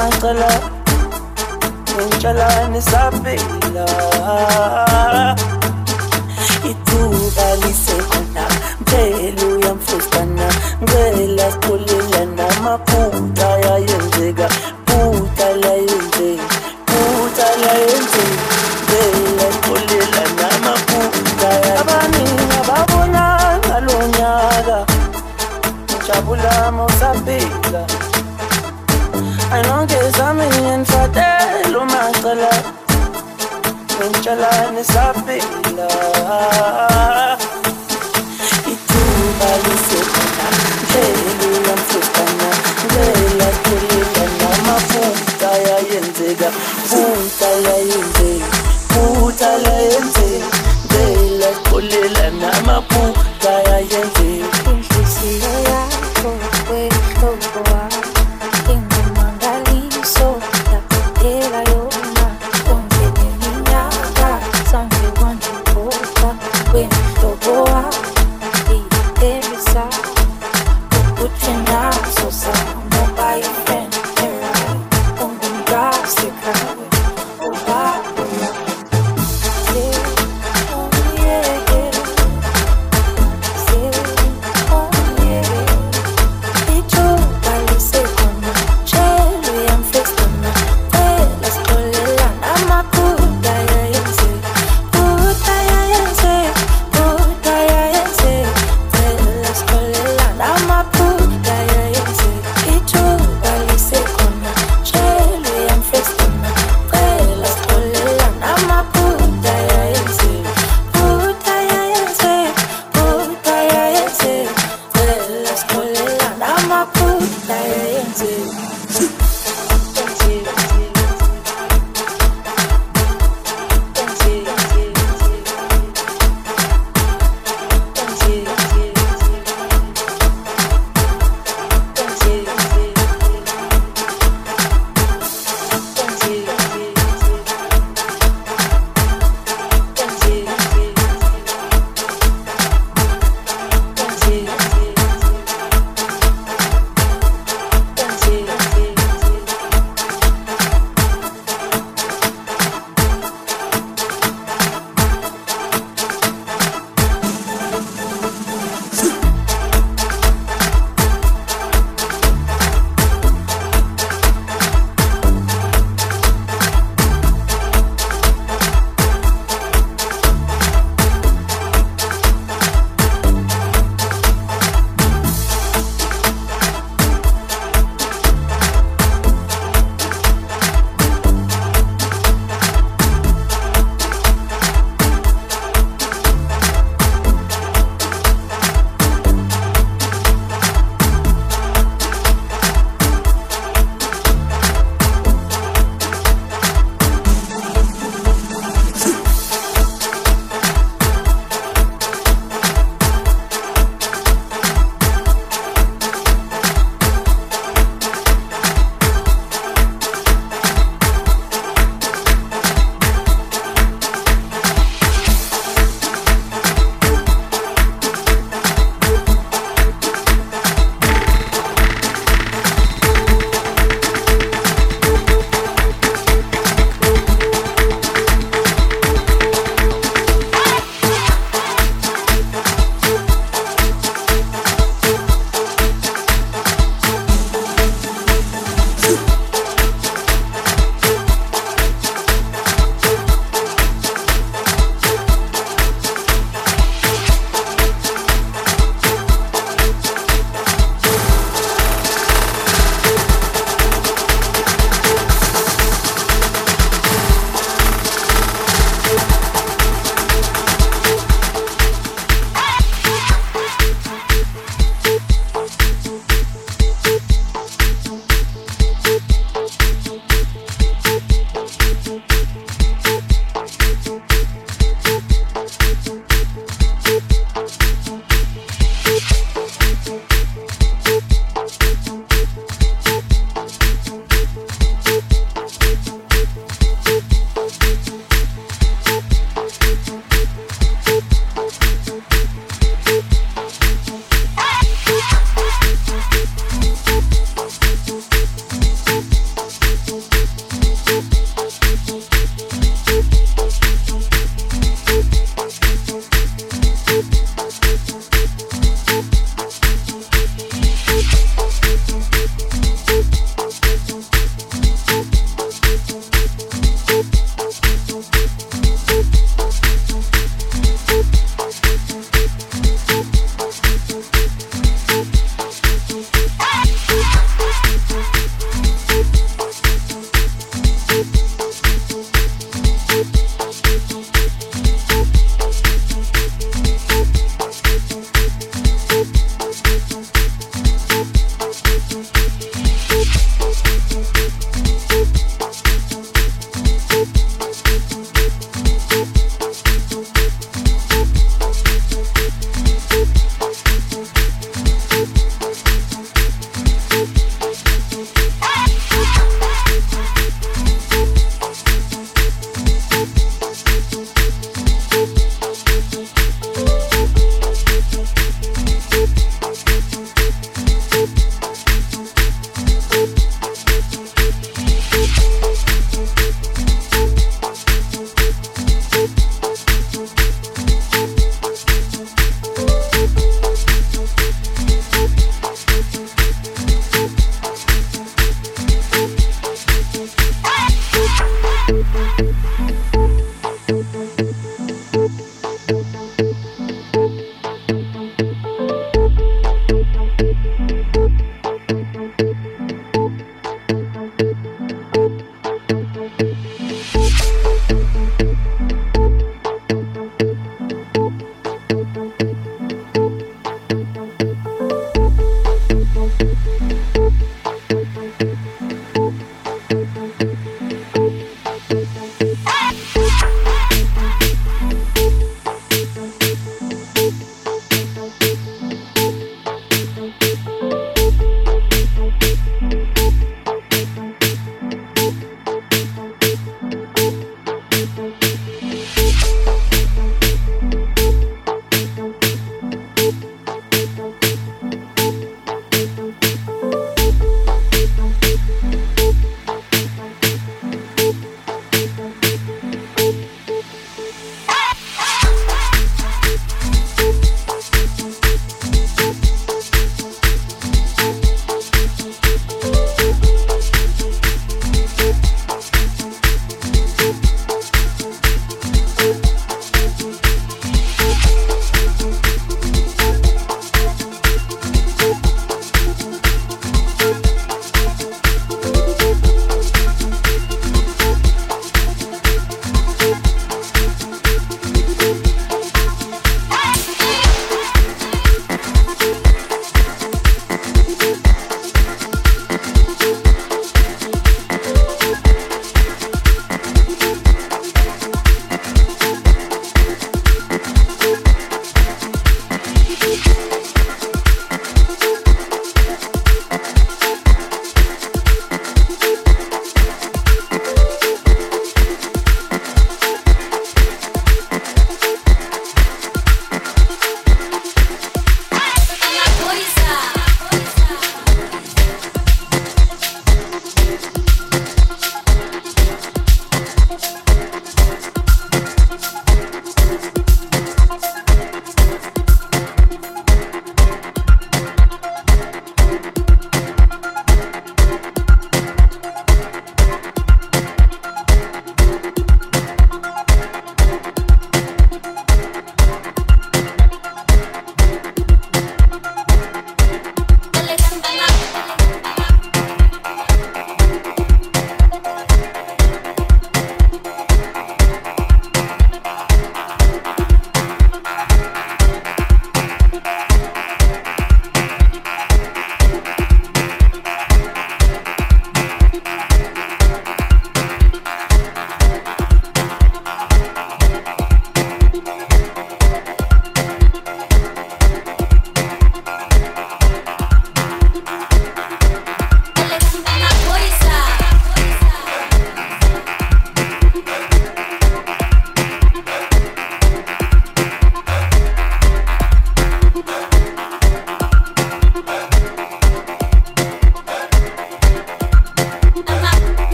Angola Inshallah nisabila Ithuba lisekhona Mphelo uyamfustana Ngela sikhulelana maphutha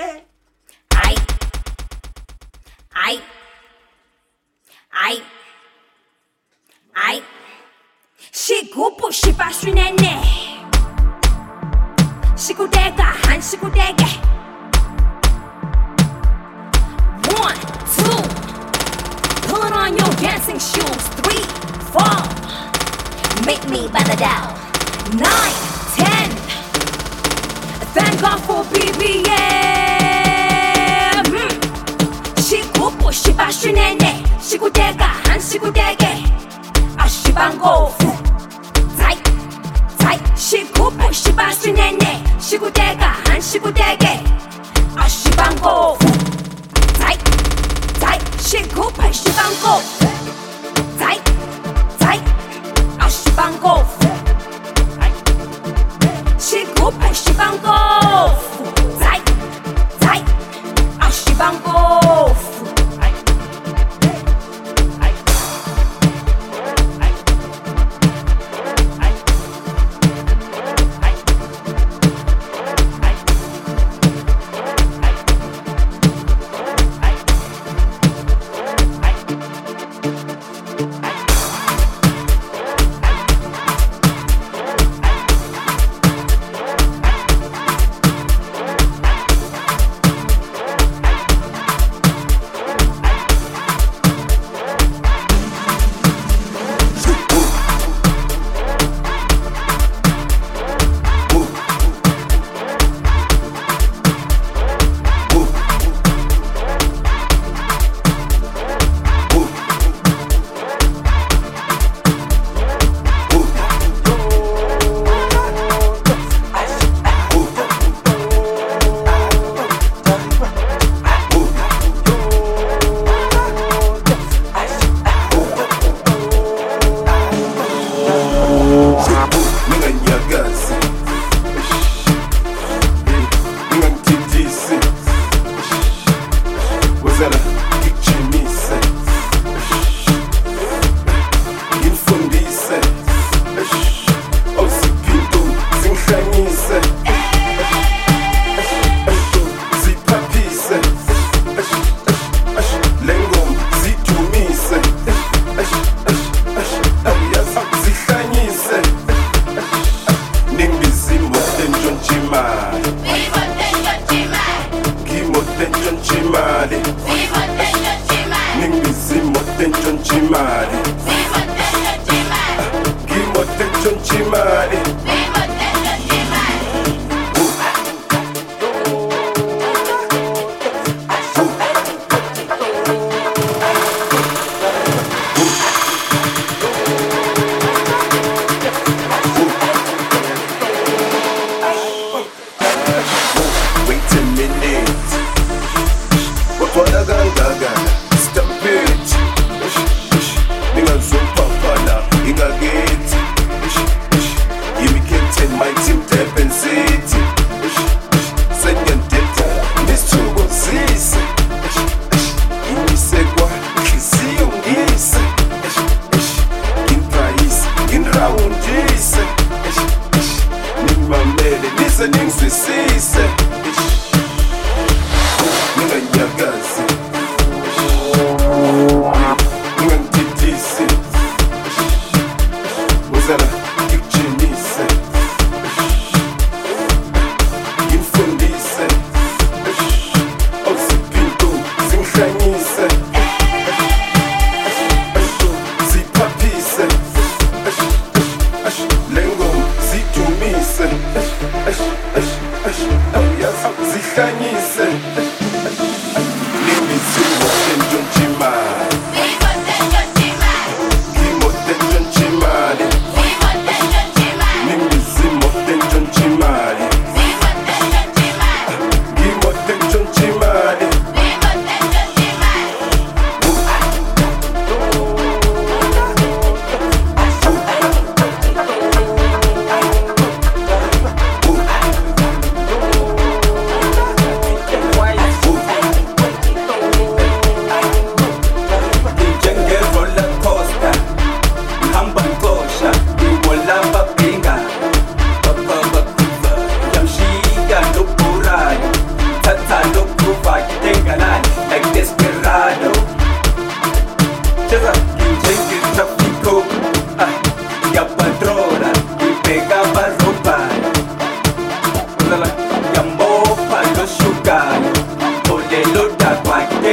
eh.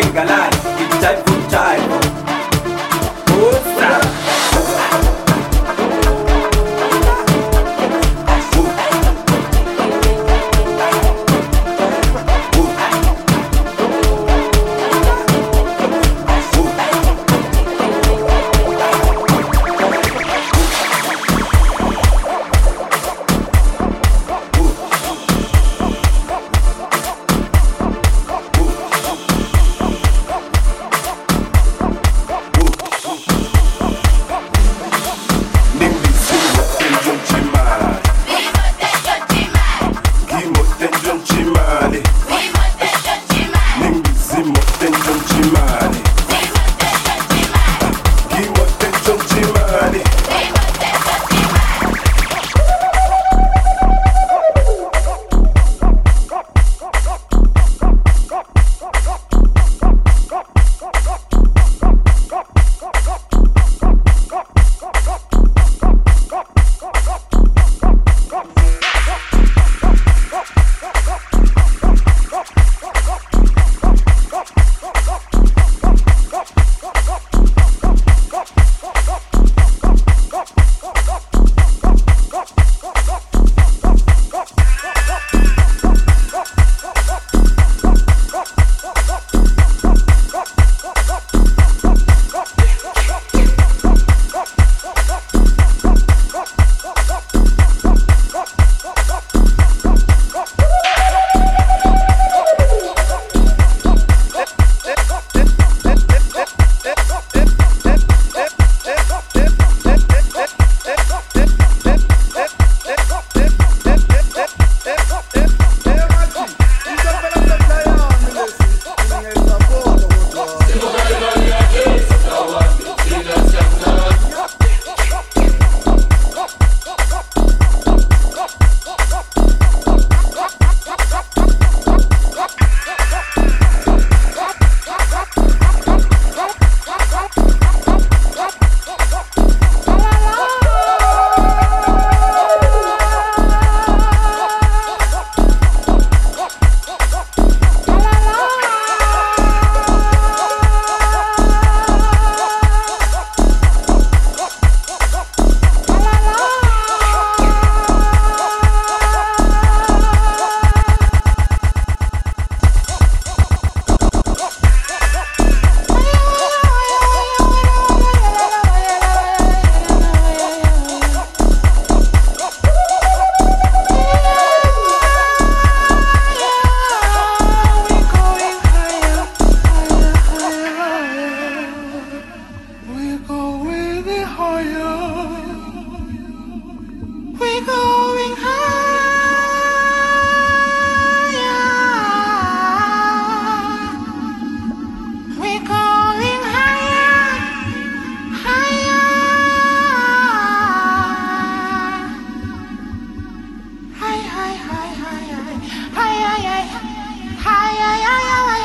tenga la 哎呀呀呀。